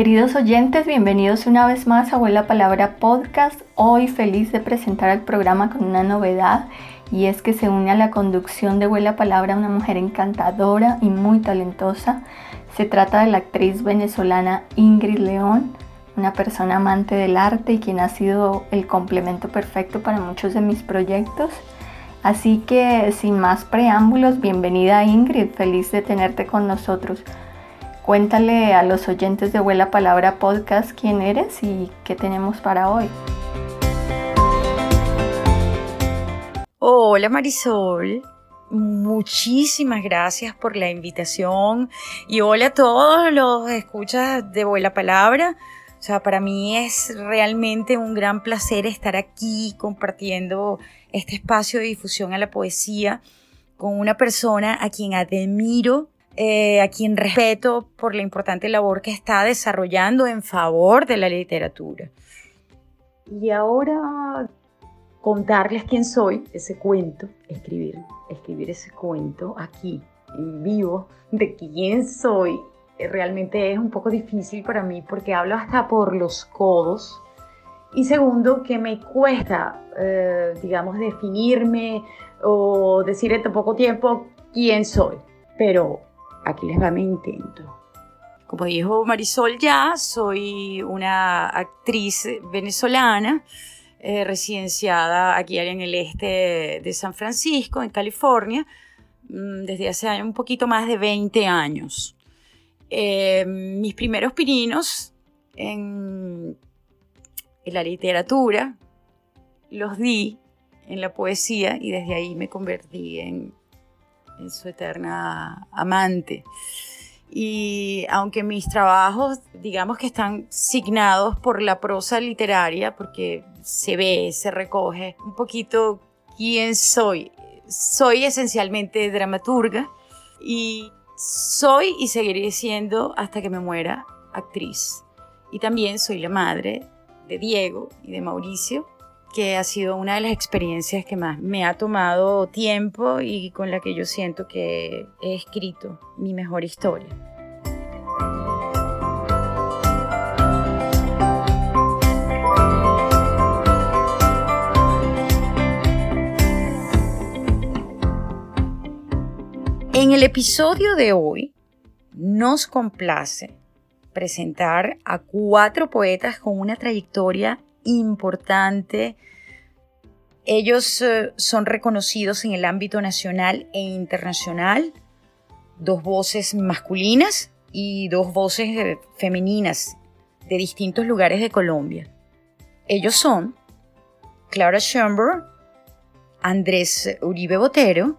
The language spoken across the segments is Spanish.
Queridos oyentes, bienvenidos una vez más a Abuela Palabra Podcast. Hoy feliz de presentar el programa con una novedad y es que se une a la conducción de Abuela Palabra una mujer encantadora y muy talentosa. Se trata de la actriz venezolana Ingrid León, una persona amante del arte y quien ha sido el complemento perfecto para muchos de mis proyectos. Así que sin más preámbulos, bienvenida Ingrid, feliz de tenerte con nosotros. Cuéntale a los oyentes de Abuela Palabra Podcast quién eres y qué tenemos para hoy. Hola Marisol, muchísimas gracias por la invitación y hola a todos los escuchas de Abuela Palabra. O sea, para mí es realmente un gran placer estar aquí compartiendo este espacio de difusión a la poesía con una persona a quien admiro eh, a quien respeto por la importante labor que está desarrollando en favor de la literatura. Y ahora contarles quién soy, ese cuento, escribir, escribir ese cuento aquí, en vivo, de quién soy, eh, realmente es un poco difícil para mí porque hablo hasta por los codos. Y segundo, que me cuesta, eh, digamos, definirme o decir en poco tiempo quién soy. Pero Aquí les va mi intento. Como dijo Marisol ya, soy una actriz venezolana eh, residenciada aquí en el este de San Francisco, en California, mm, desde hace un poquito más de 20 años. Eh, mis primeros pininos en, en la literatura los di en la poesía y desde ahí me convertí en su eterna amante. Y aunque mis trabajos, digamos que están signados por la prosa literaria, porque se ve, se recoge un poquito quién soy. Soy esencialmente dramaturga y soy y seguiré siendo hasta que me muera actriz. Y también soy la madre de Diego y de Mauricio, que ha sido una de las experiencias que más me ha tomado tiempo y con la que yo siento que he escrito mi mejor historia. En el episodio de hoy nos complace presentar a cuatro poetas con una trayectoria importante. Ellos eh, son reconocidos en el ámbito nacional e internacional, dos voces masculinas y dos voces eh, femeninas de distintos lugares de Colombia. Ellos son Clara Schoenberg, Andrés Uribe Botero,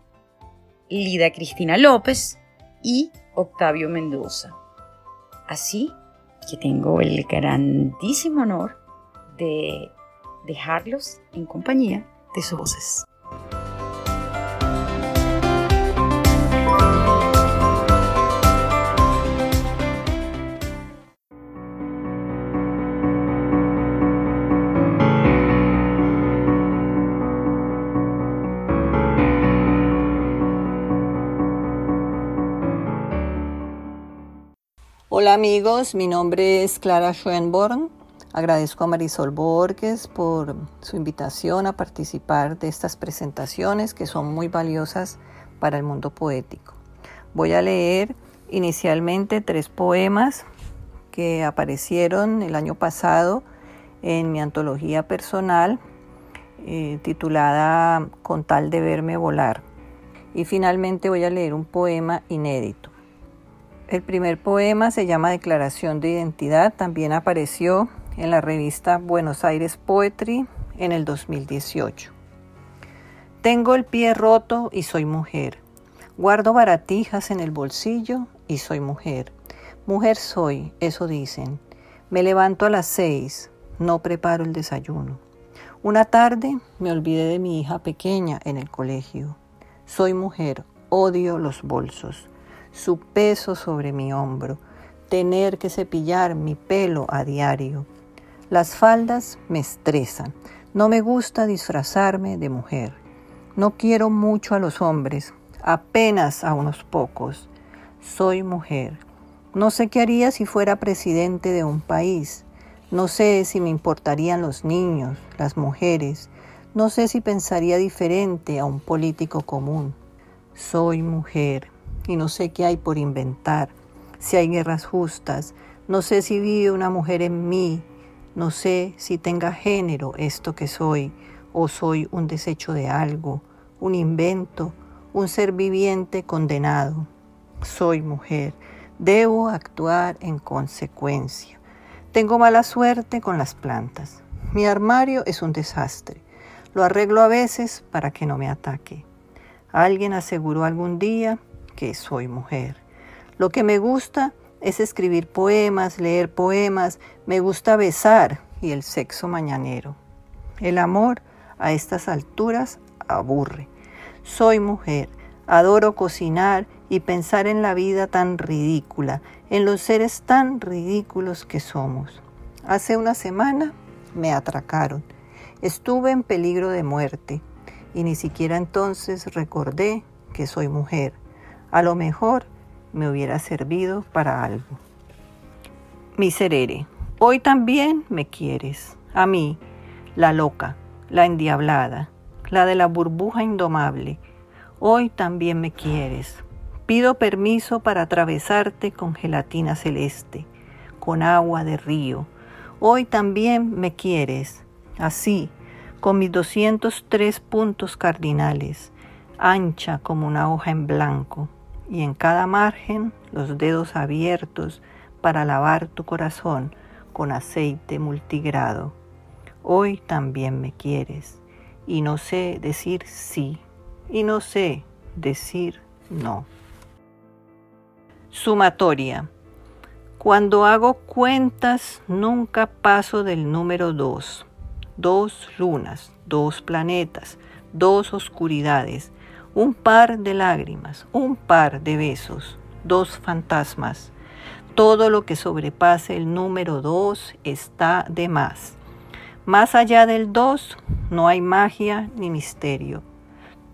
Lida Cristina López y Octavio Mendoza. Así que tengo el grandísimo honor de dejarlos en compañía de sus voces. Hola amigos, mi nombre es Clara Schoenborn Agradezco a Marisol Borges por su invitación a participar de estas presentaciones que son muy valiosas para el mundo poético. Voy a leer inicialmente tres poemas que aparecieron el año pasado en mi antología personal eh, titulada Con tal de verme volar. Y finalmente voy a leer un poema inédito. El primer poema se llama Declaración de Identidad, también apareció en la revista Buenos Aires Poetry en el 2018. Tengo el pie roto y soy mujer. Guardo baratijas en el bolsillo y soy mujer. Mujer soy, eso dicen. Me levanto a las seis, no preparo el desayuno. Una tarde me olvidé de mi hija pequeña en el colegio. Soy mujer, odio los bolsos, su peso sobre mi hombro, tener que cepillar mi pelo a diario, las faldas me estresan. No me gusta disfrazarme de mujer. No quiero mucho a los hombres, apenas a unos pocos. Soy mujer. No sé qué haría si fuera presidente de un país. No sé si me importarían los niños, las mujeres. No sé si pensaría diferente a un político común. Soy mujer y no sé qué hay por inventar, si hay guerras justas. No sé si vive una mujer en mí. No sé si tenga género esto que soy o soy un desecho de algo, un invento, un ser viviente condenado. Soy mujer Debo actuar en consecuencia. Tengo mala suerte con las plantas. Mi armario es un desastre. Lo arreglo a veces para que no me ataque. Alguien aseguró algún día que soy mujer. Lo que me gusta es escribir poemas, leer poemas, me gusta besar y el sexo mañanero. El amor a estas alturas aburre. Soy mujer, adoro cocinar y pensar en la vida tan ridícula, en los seres tan ridículos que somos. Hace una semana me atracaron. Estuve en peligro de muerte y ni siquiera entonces recordé que soy mujer. A lo mejor me hubiera servido para algo. Miserere, hoy también me quieres, a mí, la loca, la endiablada, la de la burbuja indomable. Hoy también me quieres, Pido permiso para atravesarte con gelatina celeste, con agua de río. Hoy también me quieres, así, con mis 203 puntos cardinales, ancha como una hoja en blanco, y en cada margen los dedos abiertos para lavar tu corazón con aceite multigrado. Hoy también me quieres, y no sé decir sí, y no sé decir no. Sumatoria. Cuando hago cuentas nunca paso del número dos. Dos lunas, dos planetas, dos oscuridades, un par de lágrimas, un par de besos, dos fantasmas. Todo lo que sobrepase el número dos está de más. Más allá del dos no hay magia ni misterio.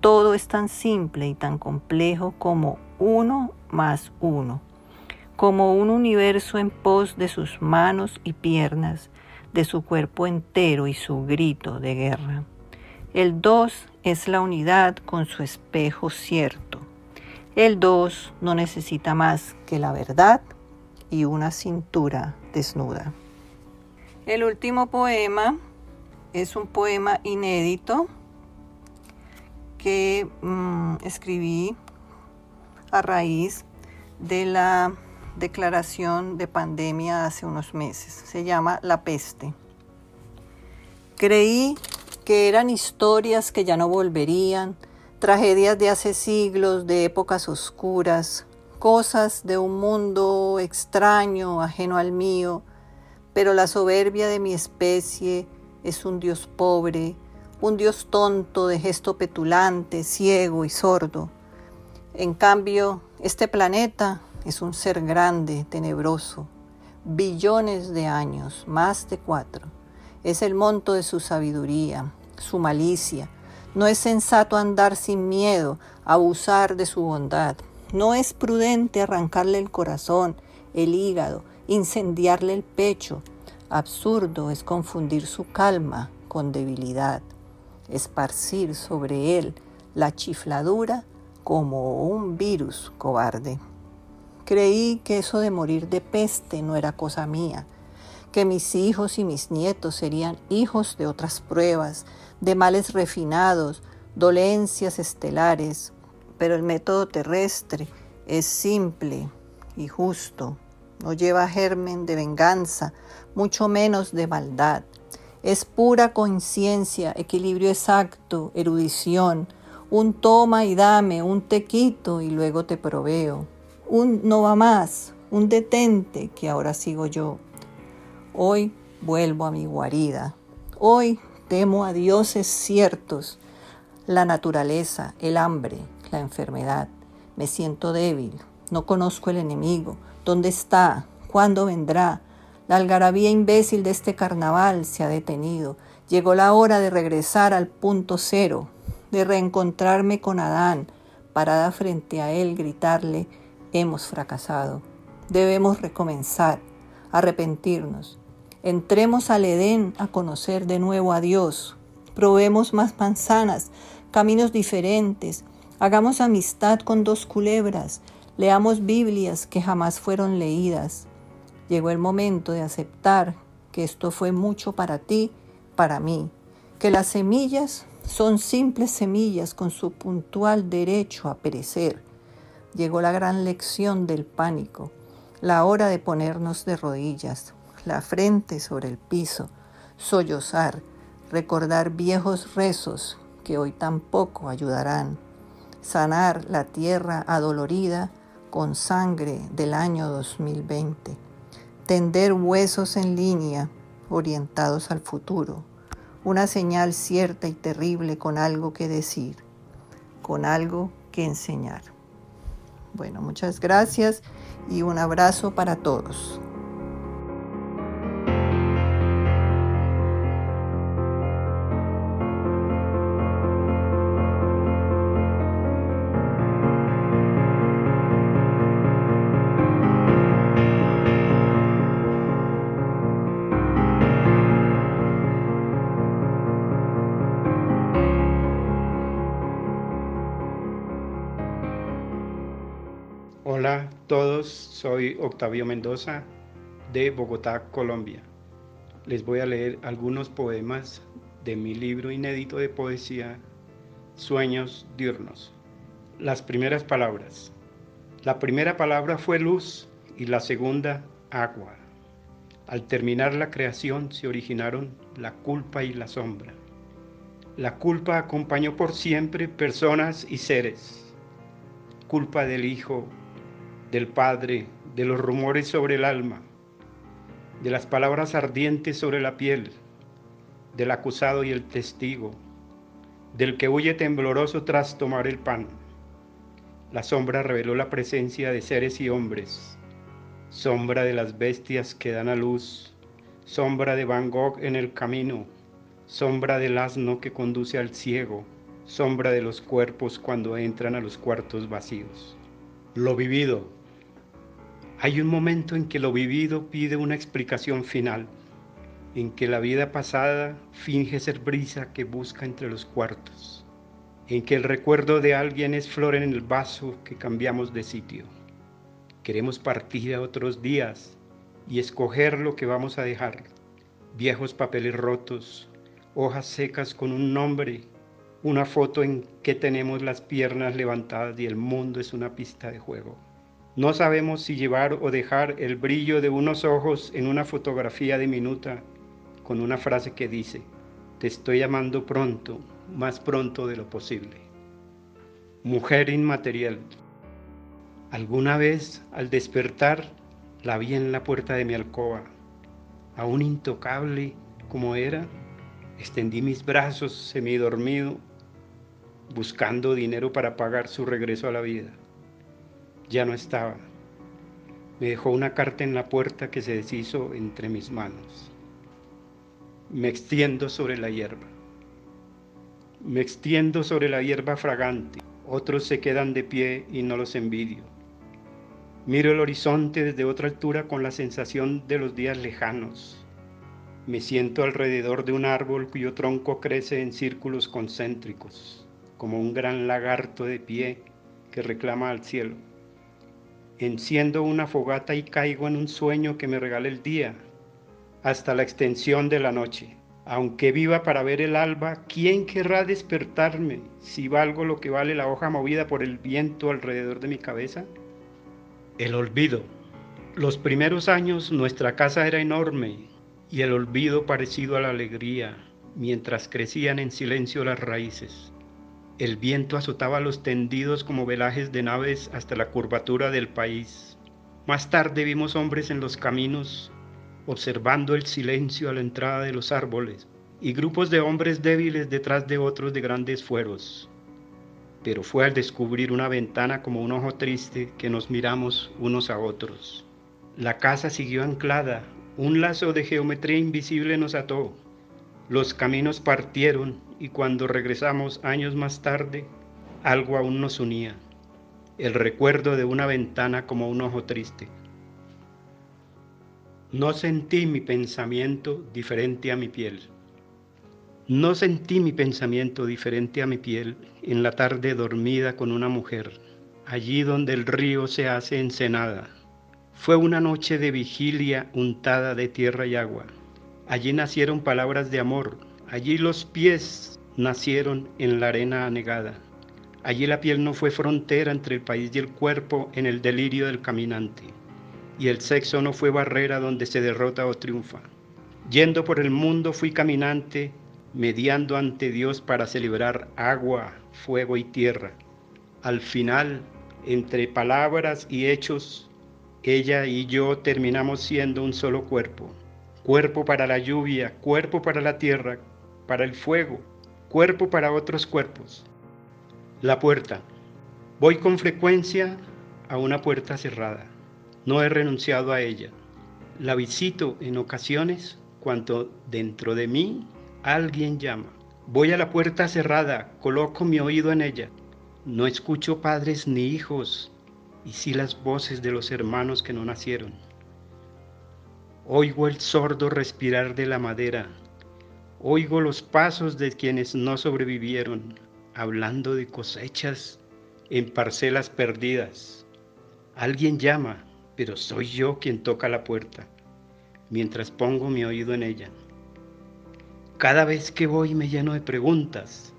Todo es tan simple y tan complejo como uno más uno, como un universo en pos de sus manos y piernas, de su cuerpo entero y su grito de guerra. El dos es la unidad con su espejo cierto. El dos no necesita más que la verdad y una cintura desnuda. El último poema es un poema inédito que mm, escribí a raíz de la declaración de pandemia hace unos meses. Se llama La peste. Creí que eran historias que ya no volverían, tragedias de hace siglos, de épocas oscuras, cosas de un mundo extraño, ajeno al mío, pero la soberbia de mi especie es un Dios pobre, un Dios tonto de gesto petulante, ciego y sordo en cambio, este planeta es un ser grande, tenebroso, billones de años, más de cuatro. Es el monto de su sabiduría, su malicia. No es sensato andar sin miedo, abusar de su bondad. No es prudente arrancarle el corazón, el hígado, incendiarle el pecho. Absurdo es confundir su calma con debilidad, esparcir sobre él la chifladura como un virus cobarde. Creí que eso de morir de peste no era cosa mía, que mis hijos y mis nietos serían hijos de otras pruebas, de males refinados, dolencias estelares, pero el método terrestre es simple y justo, no lleva germen de venganza, mucho menos de maldad. Es pura conciencia, equilibrio exacto, erudición, un toma y dame, un te quito y luego te proveo, un no va más, un detente que ahora sigo yo. Hoy vuelvo a mi guarida, hoy temo a dioses ciertos, la naturaleza, el hambre, la enfermedad. Me siento débil, no conozco el enemigo, ¿dónde está? ¿Cuándo vendrá? La algarabía imbécil de este carnaval se ha detenido. Llegó la hora de regresar al punto cero, de reencontrarme con Adán, parada frente a él, gritarle, hemos fracasado. Debemos recomenzar, arrepentirnos. Entremos al Edén a conocer de nuevo a Dios. Probemos más manzanas, caminos diferentes. Hagamos amistad con dos culebras. Leamos Biblias que jamás fueron leídas. Llegó el momento de aceptar que esto fue mucho para ti, para mí, que las semillas son simples semillas con su puntual derecho a perecer. Llegó la gran lección del pánico, la hora de ponernos de rodillas, la frente sobre el piso, sollozar, recordar viejos rezos que hoy tampoco ayudarán, sanar la tierra adolorida con sangre del año 2020, tender huesos en línea orientados al futuro una señal cierta y terrible con algo que decir, con algo que enseñar. Bueno, muchas gracias y un abrazo para todos. Soy Octavio Mendoza de Bogotá, Colombia. Les voy a leer algunos poemas de mi libro inédito de poesía Sueños diurnos. Las primeras palabras. La primera palabra fue luz y la segunda agua. Al terminar la creación se originaron la culpa y la sombra. La culpa acompañó por siempre personas y seres. Culpa del Hijo del Padre, de los rumores sobre el alma, de las palabras ardientes sobre la piel, del acusado y el testigo, del que huye tembloroso tras tomar el pan. La sombra reveló la presencia de seres y hombres, sombra de las bestias que dan a luz, sombra de Van Gogh en el camino, sombra del asno que conduce al ciego, sombra de los cuerpos cuando entran a los cuartos vacíos. Lo vivido, hay un momento en que lo vivido pide una explicación final, en que la vida pasada finge ser brisa que busca entre los cuartos, en que el recuerdo de alguien es flor en el vaso que cambiamos de sitio. Queremos partir a otros días y escoger lo que vamos a dejar, viejos papeles rotos, hojas secas con un nombre, una foto en que tenemos las piernas levantadas y el mundo es una pista de juego. No sabemos si llevar o dejar el brillo de unos ojos en una fotografía diminuta con una frase que dice, te estoy llamando pronto, más pronto de lo posible. Mujer inmaterial. Alguna vez al despertar la vi en la puerta de mi alcoba, aún intocable como era, extendí mis brazos semidormido, buscando dinero para pagar su regreso a la vida ya no estaba. Me dejó una carta en la puerta que se deshizo entre mis manos. Me extiendo sobre la hierba. Me extiendo sobre la hierba fragante. Otros se quedan de pie y no los envidio. Miro el horizonte desde otra altura con la sensación de los días lejanos. Me siento alrededor de un árbol cuyo tronco crece en círculos concéntricos, como un gran lagarto de pie que reclama al cielo. Enciendo una fogata y caigo en un sueño que me regala el día, hasta la extensión de la noche. Aunque viva para ver el alba, ¿quién querrá despertarme si valgo lo que vale la hoja movida por el viento alrededor de mi cabeza? El olvido. Los primeros años nuestra casa era enorme y el olvido parecido a la alegría, mientras crecían en silencio las raíces. El viento azotaba los tendidos como velajes de naves hasta la curvatura del país. Más tarde vimos hombres en los caminos, observando el silencio a la entrada de los árboles, y grupos de hombres débiles detrás de otros de grandes fueros. Pero fue al descubrir una ventana como un ojo triste que nos miramos unos a otros. La casa siguió anclada, un lazo de geometría invisible nos ató. Los caminos partieron y cuando regresamos años más tarde, algo aún nos unía, el recuerdo de una ventana como un ojo triste. No sentí mi pensamiento diferente a mi piel. No sentí mi pensamiento diferente a mi piel en la tarde dormida con una mujer, allí donde el río se hace ensenada. Fue una noche de vigilia untada de tierra y agua. Allí nacieron palabras de amor, allí los pies nacieron en la arena anegada. Allí la piel no fue frontera entre el país y el cuerpo en el delirio del caminante, y el sexo no fue barrera donde se derrota o triunfa. Yendo por el mundo fui caminante, mediando ante Dios para celebrar agua, fuego y tierra. Al final, entre palabras y hechos, ella y yo terminamos siendo un solo cuerpo. Cuerpo para la lluvia, cuerpo para la tierra, para el fuego, cuerpo para otros cuerpos. La puerta. Voy con frecuencia a una puerta cerrada. No he renunciado a ella. La visito en ocasiones cuando dentro de mí alguien llama. Voy a la puerta cerrada, coloco mi oído en ella. No escucho padres ni hijos, y sí las voces de los hermanos que no nacieron. Oigo el sordo respirar de la madera. Oigo los pasos de quienes no sobrevivieron hablando de cosechas en parcelas perdidas. Alguien llama, pero soy yo quien toca la puerta, mientras pongo mi oído en ella. Cada vez que voy me lleno de preguntas.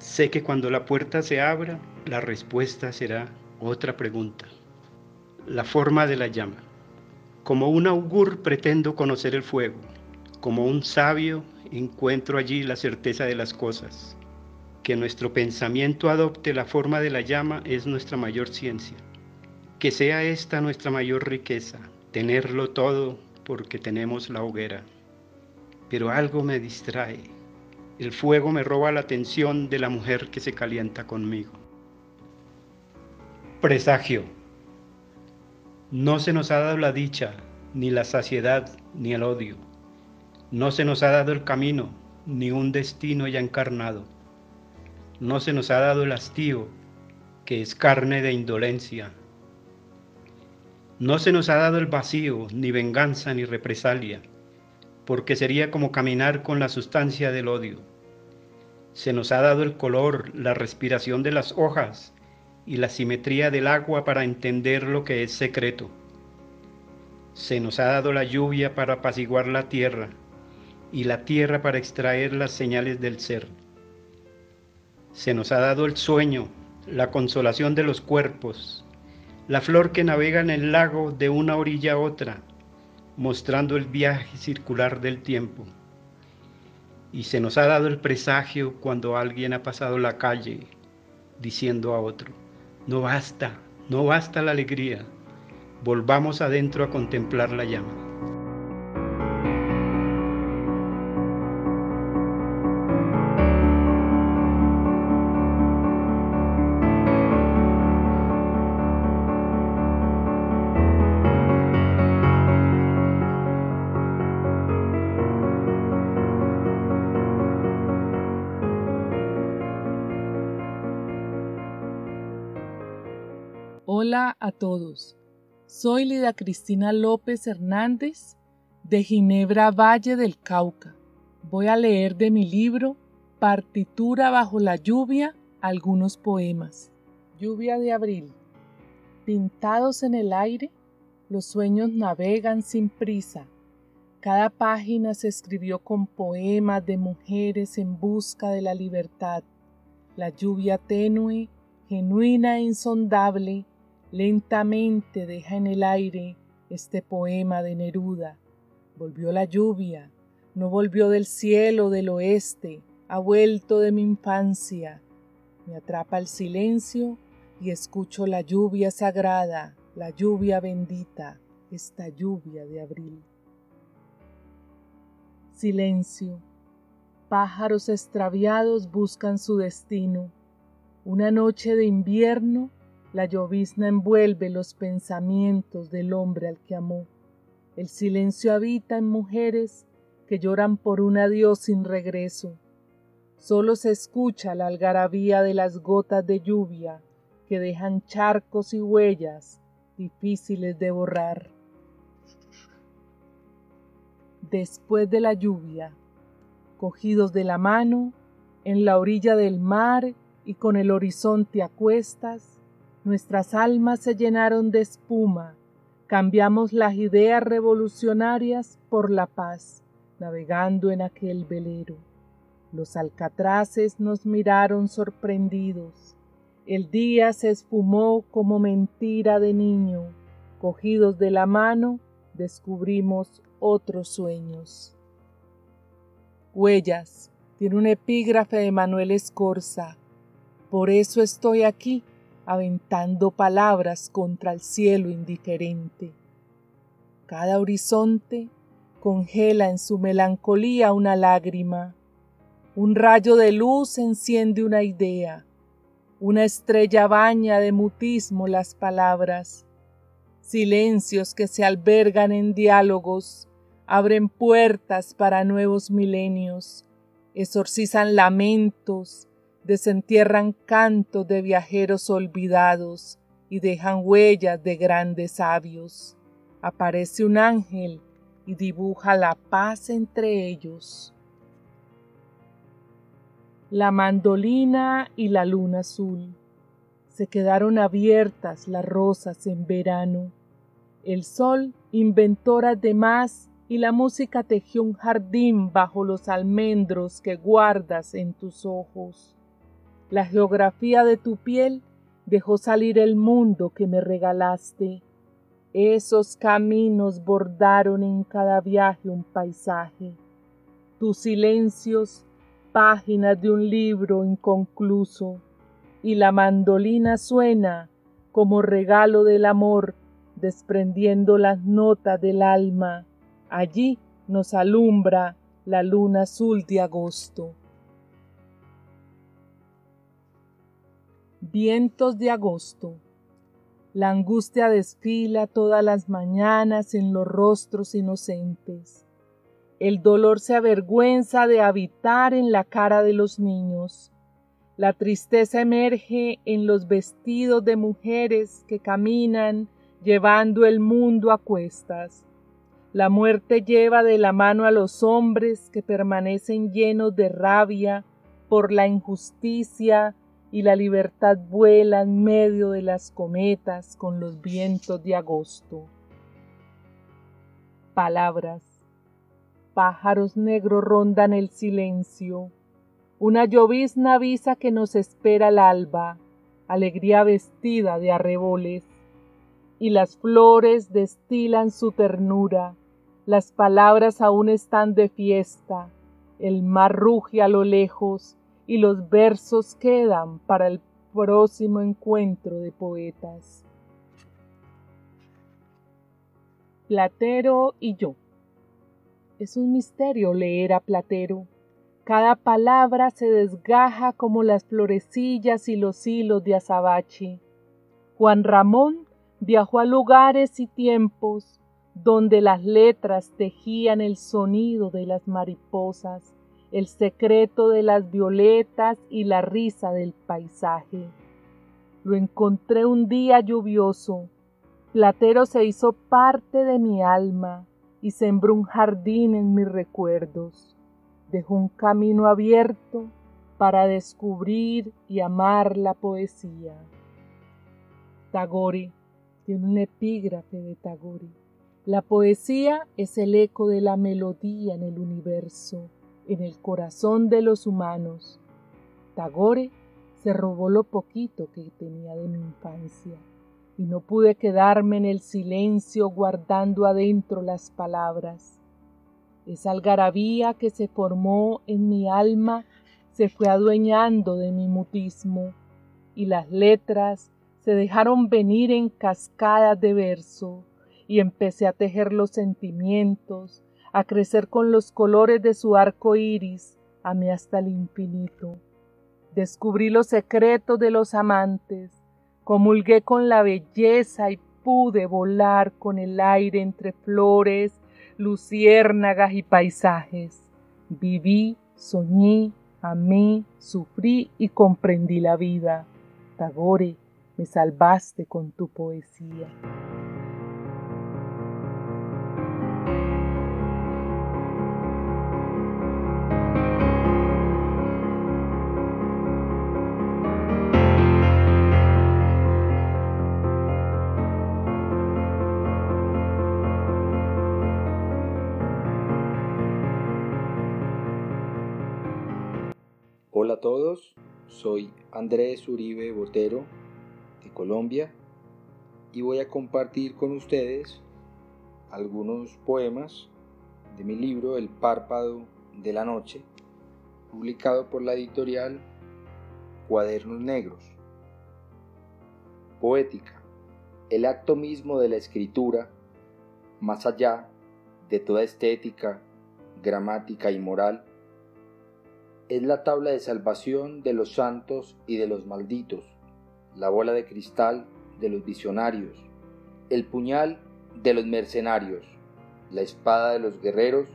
Sé que cuando la puerta se abra, la respuesta será otra pregunta. La forma de la llama. Como un augur pretendo conocer el fuego. Como un sabio encuentro allí la certeza de las cosas que nuestro pensamiento adopte la forma de la llama es nuestra mayor ciencia. Que sea esta nuestra mayor riqueza, tenerlo todo porque tenemos la hoguera. Pero algo me distrae. El fuego me roba la atención de la mujer que se calienta conmigo. Presagio. No se nos ha dado la dicha, ni la saciedad, ni el odio. No se nos ha dado el camino, ni un destino ya encarnado no se nos ha dado el hastío, que es carne de indolencia. No se nos ha dado el vacío, ni venganza, ni represalia, porque sería como caminar con la sustancia del odio. Se nos ha dado el color, la respiración de las hojas y la simetría del agua para entender lo que es secreto. Se nos ha dado la lluvia para apaciguar la tierra y la tierra para extraer las señales del ser. Se nos ha dado el sueño, la consolación de los cuerpos, la flor que navega en el lago de una orilla a otra, mostrando el viaje circular del tiempo. Y se nos ha dado el presagio cuando alguien ha pasado la calle diciendo a otro, no basta, no basta la alegría, volvamos adentro a contemplar la llama. A todos. Soy Lida Cristina López Hernández de Ginebra Valle del Cauca. Voy a leer de mi libro Partitura bajo la lluvia algunos poemas. Lluvia de abril. Pintados en el aire, los sueños navegan sin prisa. Cada página se escribió con poemas de mujeres en busca de la libertad. La lluvia tenue, genuina e insondable, Lentamente deja en el aire este poema de Neruda. Volvió la lluvia, no volvió del cielo del oeste, ha vuelto de mi infancia. Me atrapa el silencio y escucho la lluvia sagrada, la lluvia bendita, esta lluvia de abril. Silencio. Pájaros extraviados buscan su destino. Una noche de invierno la llovizna envuelve los pensamientos del hombre al que amó. El silencio habita en mujeres que lloran por un adiós sin regreso. Solo se escucha la algarabía de las gotas de lluvia que dejan charcos y huellas difíciles de borrar. después de la lluvia, cogidos de la mano, en la orilla del mar y con el horizonte a cuestas, nuestras almas se llenaron de espuma, cambiamos las ideas revolucionarias por la paz, navegando en aquel velero. Los alcatraces nos miraron sorprendidos. El día se esfumó como mentira de niño. Cogidos de la mano, descubrimos otros sueños. Huellas. Tiene un epígrafe de Manuel Escorza. Por eso estoy aquí, aventando palabras contra el cielo indiferente. Cada horizonte congela en su melancolía una lágrima. Un rayo de luz enciende una idea. Una estrella baña de mutismo las palabras. Silencios que se albergan en diálogos abren puertas para nuevos milenios, exorcizan lamentos, desentierran cantos de viajeros olvidados y dejan huellas de grandes sabios. Aparece un ángel y dibuja la paz entre ellos la mandolina y la luna azul. Se quedaron abiertas las rosas en verano. El sol inventó de más y la música tejió un jardín bajo los almendros que guardas en tus ojos. La geografía de tu piel dejó salir el mundo que me regalaste. Esos caminos bordaron en cada viaje un paisaje. Tus silencios páginas de un libro inconcluso y la mandolina suena como regalo del amor, desprendiendo las notas del alma. Allí nos alumbra la luna azul de agosto. Vientos de agosto. La angustia desfila todas las mañanas en los rostros inocentes. El dolor se avergüenza de habitar en la cara de los niños. La tristeza emerge en los vestidos de mujeres que caminan llevando el mundo a cuestas. La muerte lleva de la mano a los hombres que permanecen llenos de rabia por la injusticia y la libertad vuela en medio de las cometas con los vientos de agosto. Palabras pájaros negros rondan el silencio. Una llovizna avisa que nos espera el alba, alegría vestida de arreboles. Y las flores destilan su ternura, las palabras aún están de fiesta, el mar ruge a lo lejos y los versos quedan para el próximo encuentro de poetas. Platero y yo. Es un misterio leer a Platero. Cada palabra se desgaja como las florecillas y los hilos de azabache. Juan Ramón viajó a lugares y tiempos donde las letras tejían el sonido de las mariposas, el secreto de las violetas y la risa del paisaje. Lo encontré un día lluvioso. Platero se hizo parte de mi alma y sembró un jardín en mis recuerdos. Dejó un camino abierto para descubrir y amar la poesía. Tagore tiene un epígrafe de Tagore. La poesía es el eco de la melodía en el universo, en el corazón de los humanos. Tagore se robó lo poquito que tenía de mi infancia y no pude quedarme en el silencio guardando adentro las palabras. Esa algarabía que se formó en mi alma se fue adueñando de mi mutismo y las letras se dejaron venir en cascadas de verso y empecé a tejer los sentimientos, a crecer con los colores de su arco iris, mí hasta el infinito. Descubrí los secretos de los amantes, Comulgué con la belleza y pude volar con el aire entre flores, luciérnagas y paisajes. Viví, soñé, amé, sufrí y comprendí la vida. Tagore, me salvaste con tu poesía. Hola a todos, soy Andrés Uribe Botero de Colombia y voy a compartir con ustedes algunos poemas de mi libro El párpado de la noche, publicado por la editorial Cuadernos Negros. Poética, el acto mismo de la escritura, más allá de toda estética, gramática y moral, es la tabla de salvación de los santos y de los malditos, la bola de cristal de los visionarios, el puñal de los mercenarios, la espada de los guerreros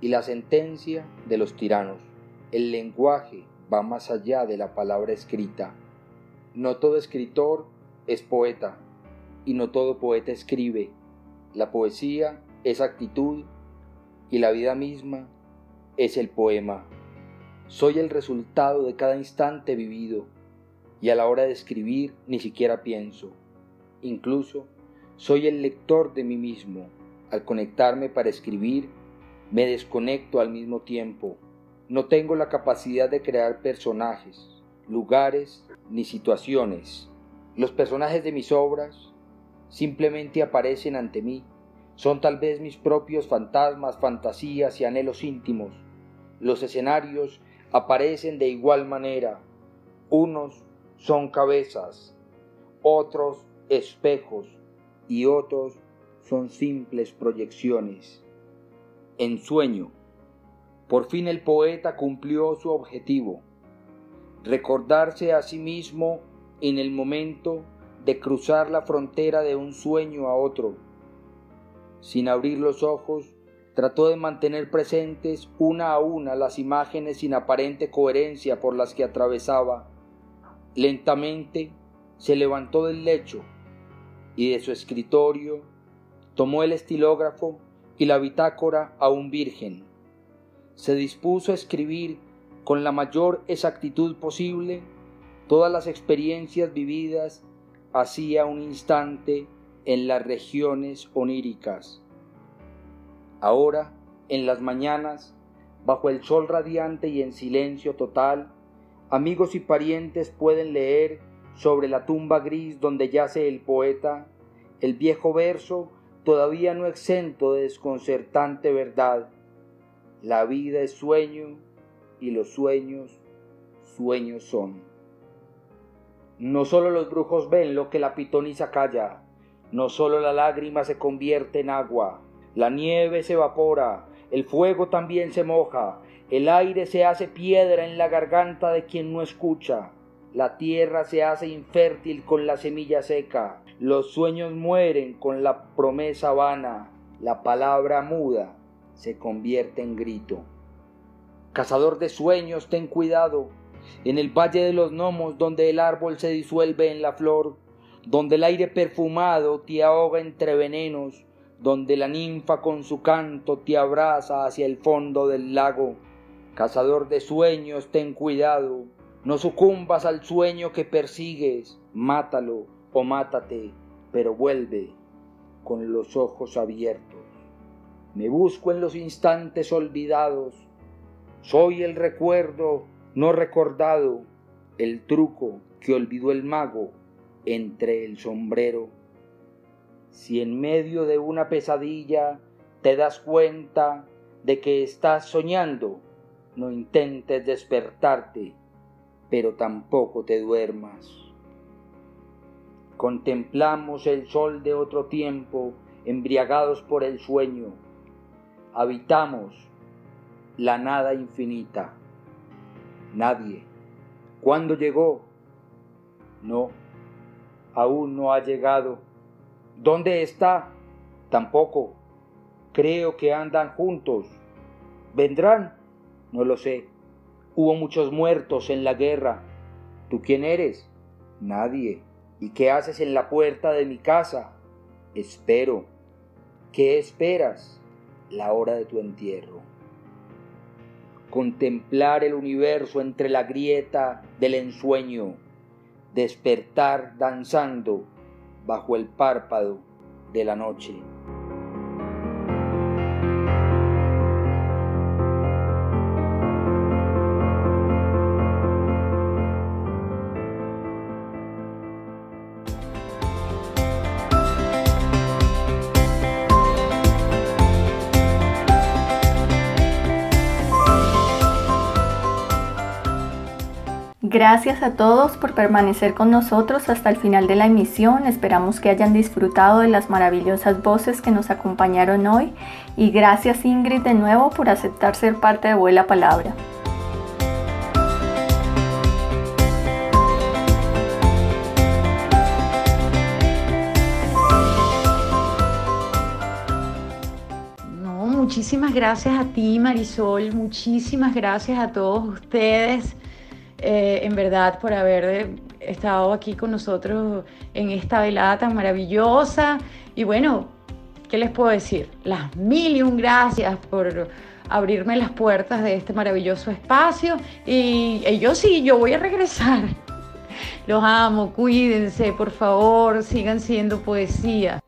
y la sentencia de los tiranos. El lenguaje va más allá de la palabra escrita. No todo escritor es poeta y no todo poeta escribe. La poesía es actitud y la vida misma es el poema. Soy el resultado de cada instante vivido y a la hora de escribir ni siquiera pienso. Incluso soy el lector de mí mismo. Al conectarme para escribir, me desconecto al mismo tiempo. No tengo la capacidad de crear personajes, lugares ni situaciones. Los personajes de mis obras simplemente aparecen ante mí. Son tal vez mis propios fantasmas, fantasías y anhelos íntimos. Los escenarios aparecen de igual manera. Unos son cabezas, otros espejos y otros son simples proyecciones. En sueño, por fin el poeta cumplió su objetivo, recordarse a sí mismo en el momento de cruzar la frontera de un sueño a otro. Sin abrir los ojos, trató de mantener presentes una a una las imágenes sin aparente coherencia por las que atravesaba. Lentamente se levantó del lecho y de su escritorio tomó el estilógrafo y la bitácora aún virgen. Se dispuso a escribir con la mayor exactitud posible todas las experiencias vividas hacía un instante en las regiones oníricas Ahora, en las mañanas, bajo el sol radiante y en silencio total, amigos y parientes pueden leer sobre la tumba gris donde yace el poeta el viejo verso todavía no exento de desconcertante verdad. La vida es sueño y los sueños, sueños son. No solo los brujos ven lo que la pitonisa calla, no solo la lágrima se convierte en agua, la nieve se evapora, el fuego también se moja, el aire se hace piedra en la garganta de quien no escucha, la tierra se hace infértil con la semilla seca, los sueños mueren con la promesa vana, la palabra muda se convierte en grito. Cazador de sueños, ten cuidado, en el valle de los gnomos donde el árbol se disuelve en la flor, donde el aire perfumado te ahoga entre venenos, donde la ninfa con su canto te abraza hacia el fondo del lago. Cazador de sueños, ten cuidado, no sucumbas al sueño que persigues, mátalo o mátate, pero vuelve con los ojos abiertos. Me busco en los instantes olvidados, soy el recuerdo no recordado, el truco que olvidó el mago entre el sombrero si en medio de una pesadilla te das cuenta de que estás soñando, no intentes despertarte, pero tampoco te duermas. Contemplamos el sol de otro tiempo, embriagados por el sueño. Habitamos la nada infinita. Nadie. ¿Cuándo llegó? No, aún no ha llegado ¿Dónde está? Tampoco. Creo que andan juntos. ¿Vendrán? No lo sé. Hubo muchos muertos en la guerra. ¿Tú quién eres? Nadie. ¿Y qué haces en la puerta de mi casa? Espero. ¿Qué esperas? La hora de tu entierro. Contemplar el universo entre la grieta del ensueño. Despertar danzando bajo el párpado de la noche. Gracias a todos por permanecer con nosotros hasta el final de la emisión. Esperamos que hayan disfrutado de las maravillosas voces que nos acompañaron hoy. Y gracias Ingrid de nuevo por aceptar ser parte de Buena Palabra. muchísimas gracias a ti, Marisol, muchísimas gracias a todos ustedes, eh, en verdad, por haber estado aquí con nosotros en esta velada tan maravillosa. Y bueno, ¿qué les puedo decir? Las mil y un gracias por abrirme las puertas de este maravilloso espacio. Y, y yo sí, yo voy a regresar. Los amo, cuídense, por favor, sigan siendo poesía.